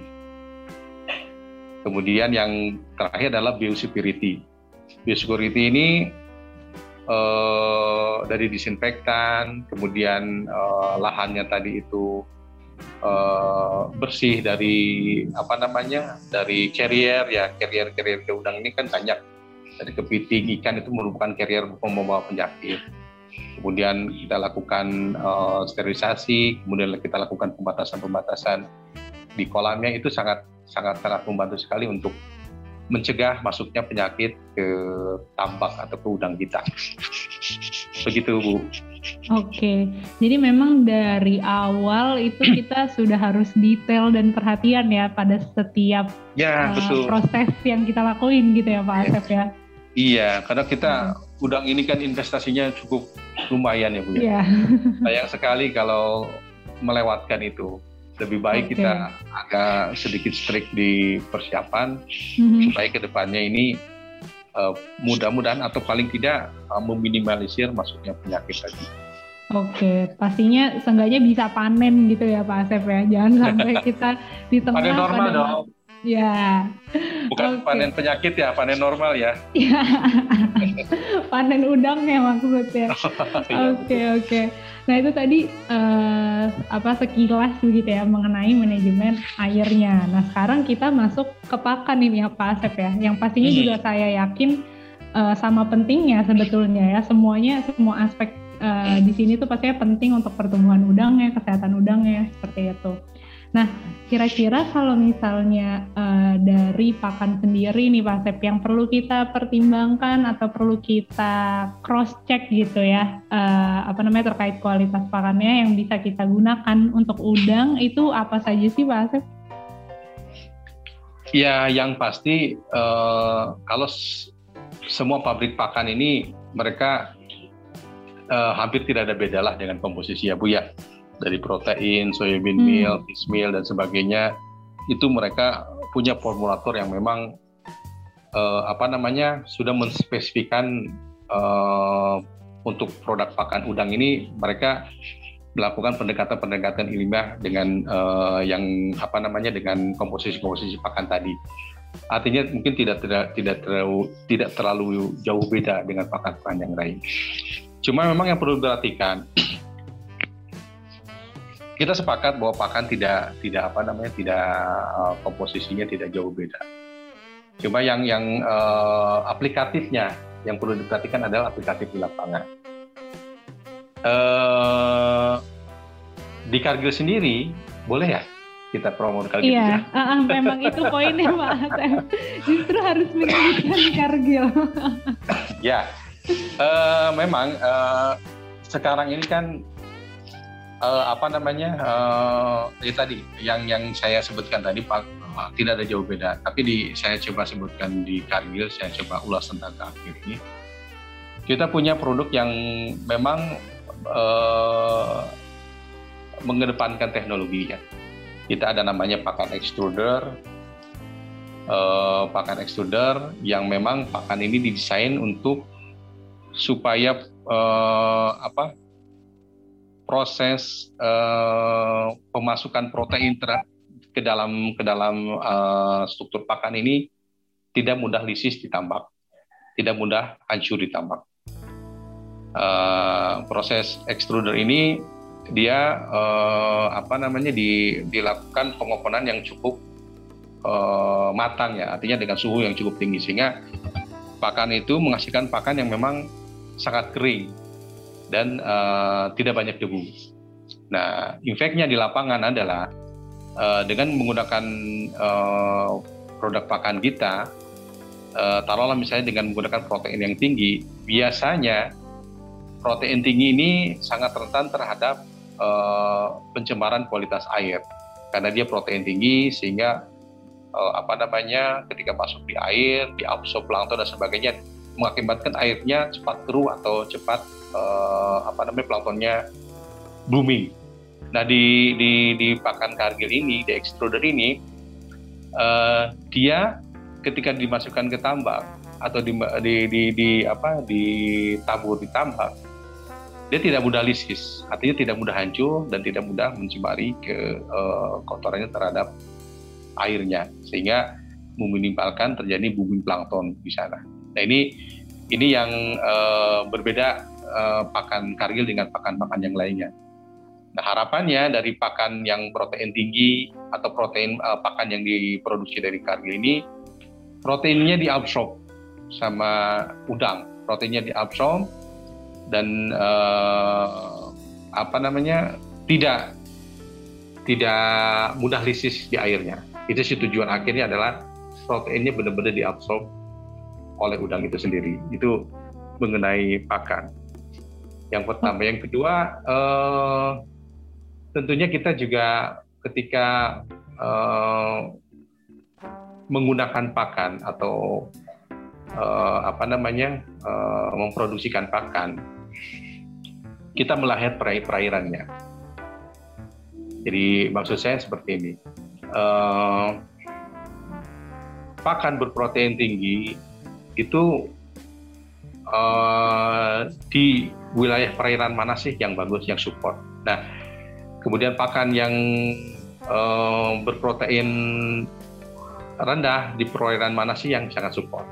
Kemudian yang terakhir adalah biosecurity. Biosecurity ini eh, dari disinfektan, kemudian eh, lahannya tadi itu eh, bersih dari apa namanya dari carrier ya carrier carrier ke udang ini kan banyak dari kepiting ikan itu merupakan carrier pembawa penyakit. Kemudian kita lakukan uh, sterilisasi, kemudian kita lakukan pembatasan-pembatasan di kolamnya itu sangat sangat sangat membantu sekali untuk mencegah masuknya penyakit ke tambak atau ke udang kita. Begitu Bu. Oke, jadi memang dari awal itu kita sudah harus detail dan perhatian ya pada setiap ya, uh, proses yang kita lakuin gitu ya Pak. Asep ya. Iya, karena kita hmm. udang ini kan investasinya cukup lumayan ya Bu ya. Yeah. Sayang sekali kalau melewatkan itu lebih baik okay. kita agak sedikit strict di persiapan mm-hmm. supaya ke depannya ini uh, mudah-mudahan atau paling tidak uh, meminimalisir masuknya penyakit tadi. Oke, pastinya seenggaknya bisa panen gitu ya Pak Asep ya. Jangan sampai kita di tengah panen normal pada... dong. Ya. Bukan okay. panen penyakit ya, panen normal ya. ya. panen udang ya maksudnya. Iya. Oke, oke. Nah itu tadi uh, apa sekilas begitu ya mengenai manajemen airnya. Nah sekarang kita masuk ke pakan ini ya Pak Asep ya. Yang pastinya hmm. juga saya yakin uh, sama pentingnya sebetulnya ya semuanya semua aspek uh, di sini tuh pastinya penting untuk pertumbuhan udangnya, kesehatan udangnya seperti itu. Nah, kira-kira kalau misalnya uh, dari pakan sendiri nih Pak Sep, yang perlu kita pertimbangkan atau perlu kita cross check gitu ya, uh, apa namanya terkait kualitas pakannya yang bisa kita gunakan untuk udang itu apa saja sih Pak Sep? Ya, yang pasti uh, kalau semua pabrik pakan ini mereka uh, hampir tidak ada bedalah dengan komposisi ya Bu ya dari protein, soybean hmm. meal, fish meal dan sebagainya itu mereka punya formulator yang memang uh, apa namanya sudah menspesifikan uh, untuk produk pakan udang ini mereka melakukan pendekatan-pendekatan ilmiah dengan uh, yang apa namanya dengan komposisi-komposisi pakan tadi. Artinya mungkin tidak tidak tidak terlalu tidak terlalu jauh beda dengan pakan-pakan yang lain. Cuma memang yang perlu diperhatikan kita sepakat bahwa pakan tidak tidak apa namanya tidak uh, komposisinya tidak jauh beda. Cuma yang yang uh, aplikatifnya yang perlu diperhatikan adalah aplikatif di lapangan. Uh, di Kargil sendiri boleh ya kita promo Kargil? Iya, uh, uh, memang itu poinnya Pak Justru harus menyebutkan Kargil. ya, uh, memang uh, sekarang ini kan uh, apa namanya uh, ya tadi yang yang saya sebutkan tadi Pak uh, tidak ada jauh beda. Tapi di saya coba sebutkan di Kargil saya coba ulas tentang Kargil ini. Kita punya produk yang memang uh, mengedepankan teknologi ya kita ada namanya pakan extruder uh, pakan extruder yang memang pakan ini didesain untuk supaya uh, apa proses uh, pemasukan protein ter ke dalam ke dalam uh, struktur pakan ini tidak mudah lisis ditambak, tidak mudah hancur ditambak. Uh, proses extruder ini dia uh, apa namanya di, dilakukan pengoponan yang cukup uh, matang ya, artinya dengan suhu yang cukup tinggi. Sehingga pakan itu menghasilkan pakan yang memang sangat kering dan uh, tidak banyak debu. Nah, efeknya di lapangan adalah uh, dengan menggunakan uh, produk pakan kita, uh, taruhlah misalnya dengan menggunakan protein yang tinggi, biasanya protein tinggi ini sangat rentan terhadap uh, pencemaran kualitas air karena dia protein tinggi sehingga apa namanya ketika masuk di air, diabsorb plankton dan sebagainya mengakibatkan airnya cepat keruh atau cepat uh, apa namanya planktonnya blooming. Nah di di di pakan kargil ini, di extruder ini, uh, dia ketika dimasukkan ke tambak atau di, di, di, di apa ditabur di tambak, dia tidak mudah lisis, artinya tidak mudah hancur dan tidak mudah mencemari ke uh, kotorannya terhadap airnya, sehingga meminimalkan terjadi booming plankton di sana. Nah ini ini yang uh, berbeda uh, pakan kargil dengan pakan-pakan yang lainnya. Nah harapannya dari pakan yang protein tinggi atau protein uh, pakan yang diproduksi dari kargil ini proteinnya diabsorb sama udang, proteinnya diabsorb dan uh, apa namanya tidak tidak mudah lisis di airnya. Itu sih tujuan akhirnya adalah proteinnya benar-benar diabsorb oleh udang itu sendiri. Itu mengenai pakan. Yang pertama, yang kedua eh, tentunya kita juga ketika eh, menggunakan pakan atau eh, apa namanya eh, memproduksikan pakan, kita melihat perairannya. Jadi maksud saya seperti ini, eh, pakan berprotein tinggi itu uh, di wilayah perairan mana sih yang bagus, yang support. Nah, kemudian pakan yang uh, berprotein rendah di perairan mana sih yang sangat support.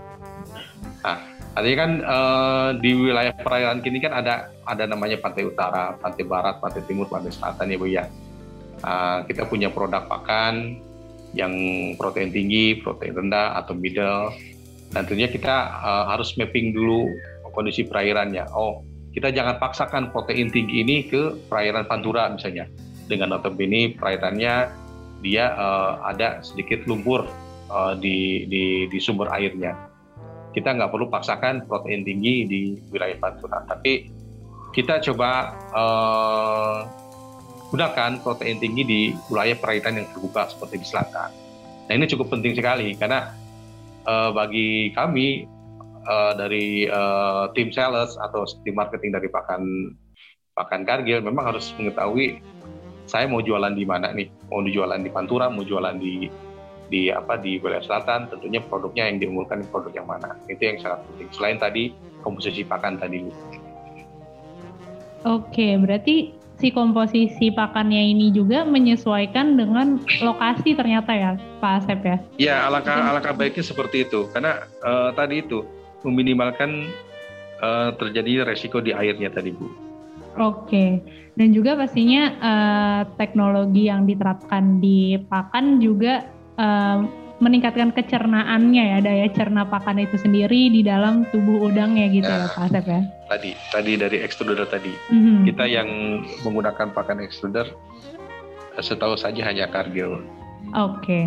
Nah, artinya kan uh, di wilayah perairan kini kan ada ada namanya pantai utara, pantai barat, pantai timur, pantai selatan ya bu ya. Uh, kita punya produk pakan yang protein tinggi, protein rendah atau middle. Tentunya kita uh, harus mapping dulu kondisi perairannya. Oh, kita jangan paksakan protein tinggi ini ke perairan Pantura misalnya. Dengan notabene perairannya dia uh, ada sedikit lumpur uh, di, di, di sumber airnya. Kita nggak perlu paksakan protein tinggi di wilayah Pantura, tapi kita coba uh, gunakan protein tinggi di wilayah perairan yang terbuka seperti di selatan. Nah ini cukup penting sekali karena uh, bagi kami uh, dari uh, tim sales atau tim marketing dari pakan pakan Kargil memang harus mengetahui saya mau jualan di mana nih, mau jualan di Pantura, mau jualan di di apa di wilayah selatan, tentunya produknya yang diunggulkan produk yang mana. Itu yang sangat penting. Selain tadi komposisi pakan tadi. Oke, berarti si komposisi pakannya ini juga menyesuaikan dengan lokasi ternyata ya Pak Asep ya? Ya alangkah alangkah baiknya seperti itu karena uh, tadi itu meminimalkan uh, terjadi resiko di airnya tadi Bu. Oke, dan juga pastinya uh, teknologi yang diterapkan di pakan juga uh, meningkatkan kecernaannya ya daya cerna pakan itu sendiri di dalam tubuh udangnya gitu nah, ya Pak Asep ya. Tadi tadi dari extruder tadi mm-hmm. kita yang menggunakan pakan extruder eh, setahu saja hanya Cargill. Oke okay.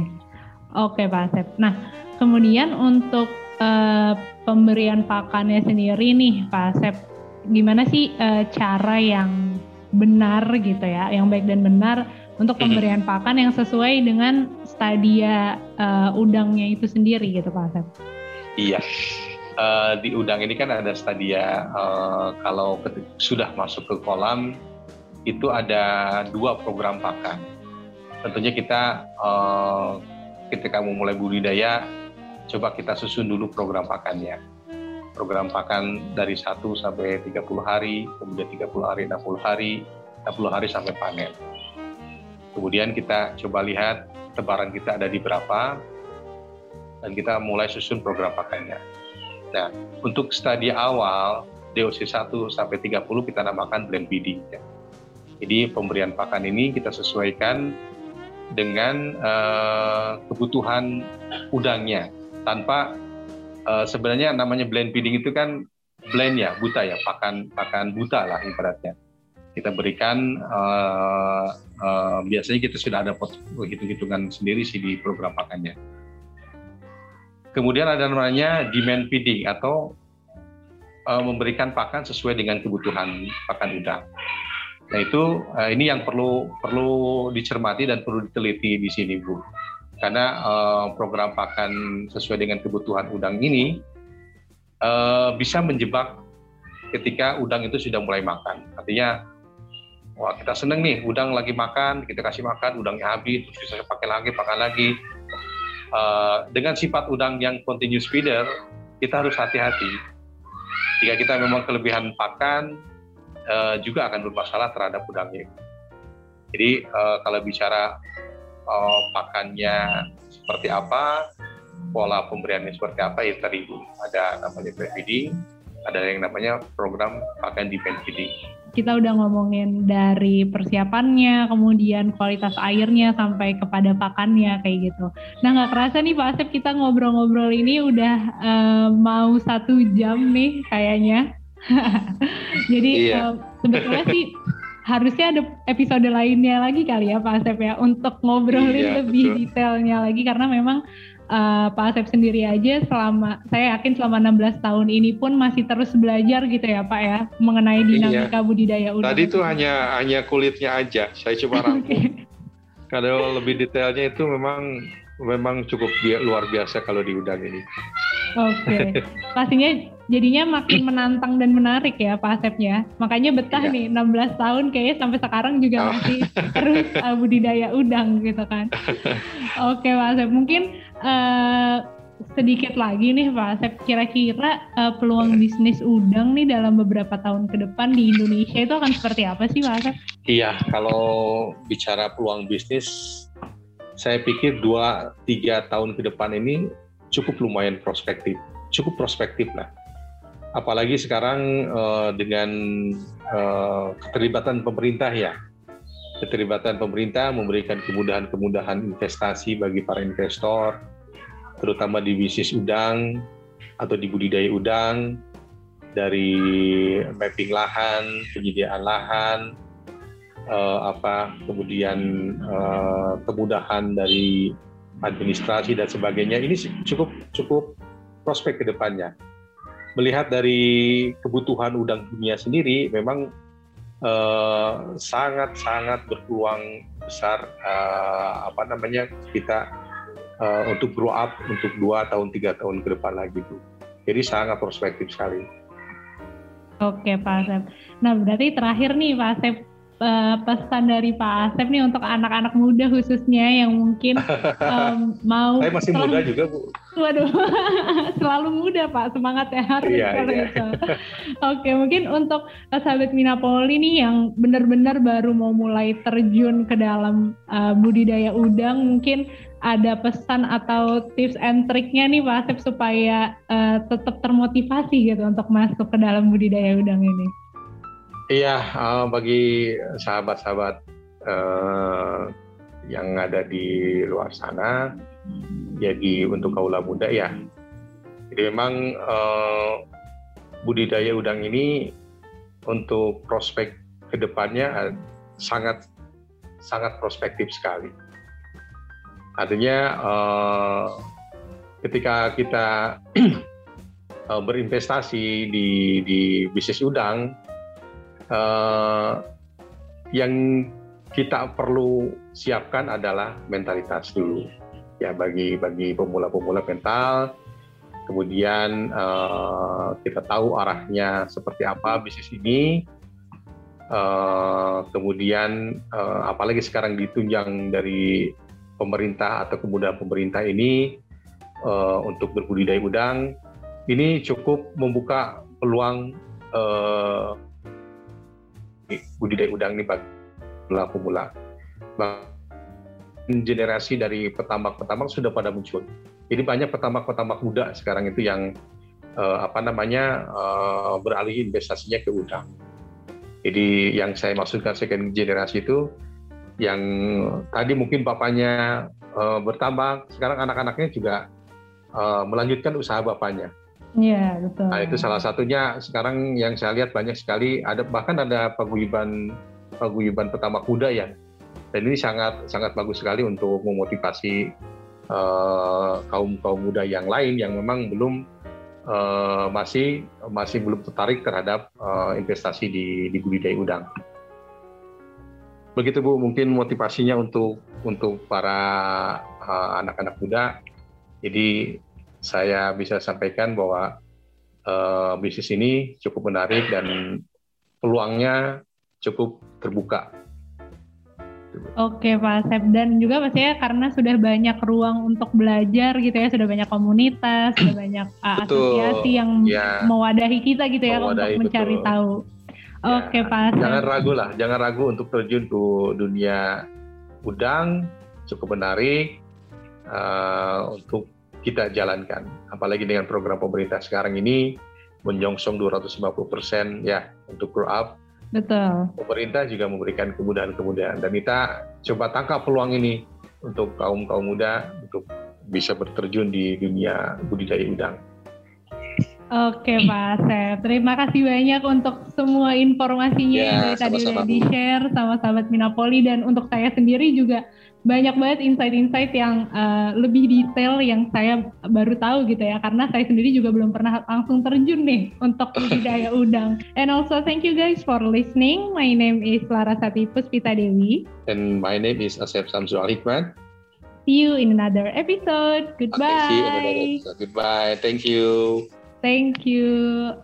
oke okay, Pak Asep. Nah kemudian untuk uh, pemberian pakannya sendiri nih Pak Asep gimana sih uh, cara yang benar gitu ya yang baik dan benar untuk pemberian pakan yang sesuai dengan stadia uh, udangnya itu sendiri gitu Pak Asep. Iya. Uh, di udang ini kan ada stadia uh, kalau sudah masuk ke kolam itu ada dua program pakan. Tentunya kita uh, ketika memulai budidaya coba kita susun dulu program pakannya. Program pakan dari 1 sampai 30 hari, kemudian 30 hari, 60 hari, 60 hari sampai panen Kemudian kita coba lihat tebaran kita ada di berapa, dan kita mulai susun program pakannya. Nah, untuk studi awal, DOC 1 sampai 30 kita namakan blend feeding. Ya. Jadi pemberian pakan ini kita sesuaikan dengan uh, kebutuhan udangnya tanpa uh, sebenarnya namanya blend feeding itu kan blend ya buta ya pakan pakan buta lah ibaratnya kita berikan uh, uh, biasanya kita sudah ada hitung-hitungan sendiri sih di program pakannya. Kemudian ada namanya demand feeding atau uh, memberikan pakan sesuai dengan kebutuhan pakan udang. Nah itu uh, ini yang perlu perlu dicermati dan perlu diteliti di sini Bu. Karena uh, program pakan sesuai dengan kebutuhan udang ini uh, bisa menjebak ketika udang itu sudah mulai makan. Artinya wah kita seneng nih udang lagi makan kita kasih makan udangnya habis terus bisa pakai lagi pakai lagi. Uh, dengan sifat udang yang continuous feeder kita harus hati-hati. Jika kita memang kelebihan pakan uh, juga akan bermasalah terhadap udangnya. Jadi uh, kalau bicara uh, pakannya seperti apa pola pemberiannya seperti apa ya tadi ada namanya feeding ada yang namanya program pakan depend feeding kita udah ngomongin dari persiapannya, kemudian kualitas airnya sampai kepada pakannya kayak gitu. Nah nggak kerasa nih Pak Asep kita ngobrol-ngobrol ini udah uh, mau satu jam nih kayaknya. Jadi iya. uh, sebetulnya sih harusnya ada episode lainnya lagi kali ya Pak Asep ya untuk ngobrolin iya, lebih betul. detailnya lagi karena memang uh, Pak Asep sendiri aja selama saya yakin selama 16 tahun ini pun masih terus belajar gitu ya Pak ya mengenai dinamika iya. budidaya udang. Tadi itu hanya hanya kulitnya aja, saya coba rangkum. Kalau lebih detailnya itu memang memang cukup luar biasa kalau di udang ini. Oke, okay. pastinya jadinya makin menantang dan menarik ya Pak Asep ya. Makanya betah iya. nih 16 tahun kayaknya sampai sekarang juga oh. masih terus uh, budidaya udang gitu kan. Oke okay, Pak Asep, mungkin uh, sedikit lagi nih Pak Asep, kira-kira uh, peluang bisnis udang nih dalam beberapa tahun ke depan di Indonesia itu akan seperti apa sih Pak Asep? Iya, kalau bicara peluang bisnis, saya pikir dua tiga tahun ke depan ini cukup lumayan prospektif, cukup prospektif lah. Apalagi sekarang uh, dengan uh, keterlibatan pemerintah ya, keterlibatan pemerintah memberikan kemudahan-kemudahan investasi bagi para investor, terutama di bisnis udang atau di budidaya udang, dari mapping lahan, penyediaan lahan, uh, apa kemudian uh, kemudahan dari administrasi dan sebagainya ini cukup cukup prospek ke depannya. Melihat dari kebutuhan udang dunia sendiri memang sangat-sangat uh, berpeluang besar uh, apa namanya kita uh, untuk grow up untuk dua tahun tiga tahun ke depan lagi bu. Jadi sangat prospektif sekali. Oke Pak Asep. Nah berarti terakhir nih Pak Asep uh, pesan dari Pak Asep nih untuk anak-anak muda khususnya yang mungkin um, mau. Saya masih muda juga Bu. Waduh, selalu muda Pak, semangat ya harus iya, iya. itu. Oke, mungkin untuk sahabat Minapoli nih yang benar-benar baru mau mulai terjun ke dalam uh, budidaya udang, mungkin ada pesan atau tips and triknya nih Pak Asep supaya uh, tetap termotivasi gitu untuk masuk ke dalam budidaya udang ini? Iya, uh, bagi sahabat-sahabat uh, yang ada di luar sana, jadi untuk kaula muda ya. Jadi memang uh, budidaya udang ini untuk prospek ke depannya sangat sangat prospektif sekali. Artinya uh, ketika kita uh, berinvestasi di di bisnis udang uh, yang kita perlu siapkan adalah mentalitas dulu. Ya bagi bagi pemula-pemula mental. Kemudian kita tahu arahnya seperti apa bisnis ini. Uh, kemudian uh, apalagi sekarang ditunjang dari pemerintah atau kemudahan pemerintah ini uh, untuk berbudidaya udang ini cukup membuka peluang uh, budidaya udang ini bagi pemula-pemula. Generasi dari petambak-petambak sudah pada muncul. Jadi banyak petambak-petambak muda sekarang itu yang uh, apa namanya uh, beralih investasinya ke udang. Jadi yang saya maksudkan second generasi itu yang tadi mungkin bapaknya uh, bertambak, sekarang anak-anaknya juga uh, melanjutkan usaha bapaknya. Iya betul. Nah itu salah satunya sekarang yang saya lihat banyak sekali ada bahkan ada paguyuban paguyuban pertama kuda ya. Dan ini sangat sangat bagus sekali untuk memotivasi uh, kaum kaum muda yang lain yang memang belum uh, masih masih belum tertarik terhadap uh, investasi di di budidaya udang. Begitu Bu mungkin motivasinya untuk untuk para anak-anak uh, muda. Jadi saya bisa sampaikan bahwa uh, bisnis ini cukup menarik dan peluangnya cukup terbuka. Oke Pak Asep dan juga pastinya karena sudah banyak ruang untuk belajar gitu ya sudah banyak komunitas sudah banyak uh, asosiasi yang ya. mewadahi kita gitu ya mewadahi, untuk mencari betul. tahu. Ya, Oke Pak. Jangan ragu lah, jangan ragu untuk terjun ke dunia udang cukup menarik uh, untuk kita jalankan. Apalagi dengan program pemerintah sekarang ini menyongsong 250 persen ya untuk grow up. Betul. Pemerintah juga memberikan kemudahan-kemudahan dan kita coba tangkap peluang ini untuk kaum kaum muda untuk bisa berterjun di dunia budidaya udang. Oke Pak Asep, terima kasih banyak untuk semua informasinya Ya, yang dari tadi sama-sama, udah Bu. di-share sama sahabat Minapoli dan untuk saya sendiri juga banyak banget insight-insight yang uh, lebih detail yang saya baru tahu gitu ya karena saya sendiri juga belum pernah langsung terjun nih untuk budidaya udang. And also thank you guys for listening. My name is Larasati Puspita Dewi. And my name is Asep Samsul Hikman. See you in another episode. Okay, Goodbye. see you in another episode. Goodbye. Thank you. Thank you.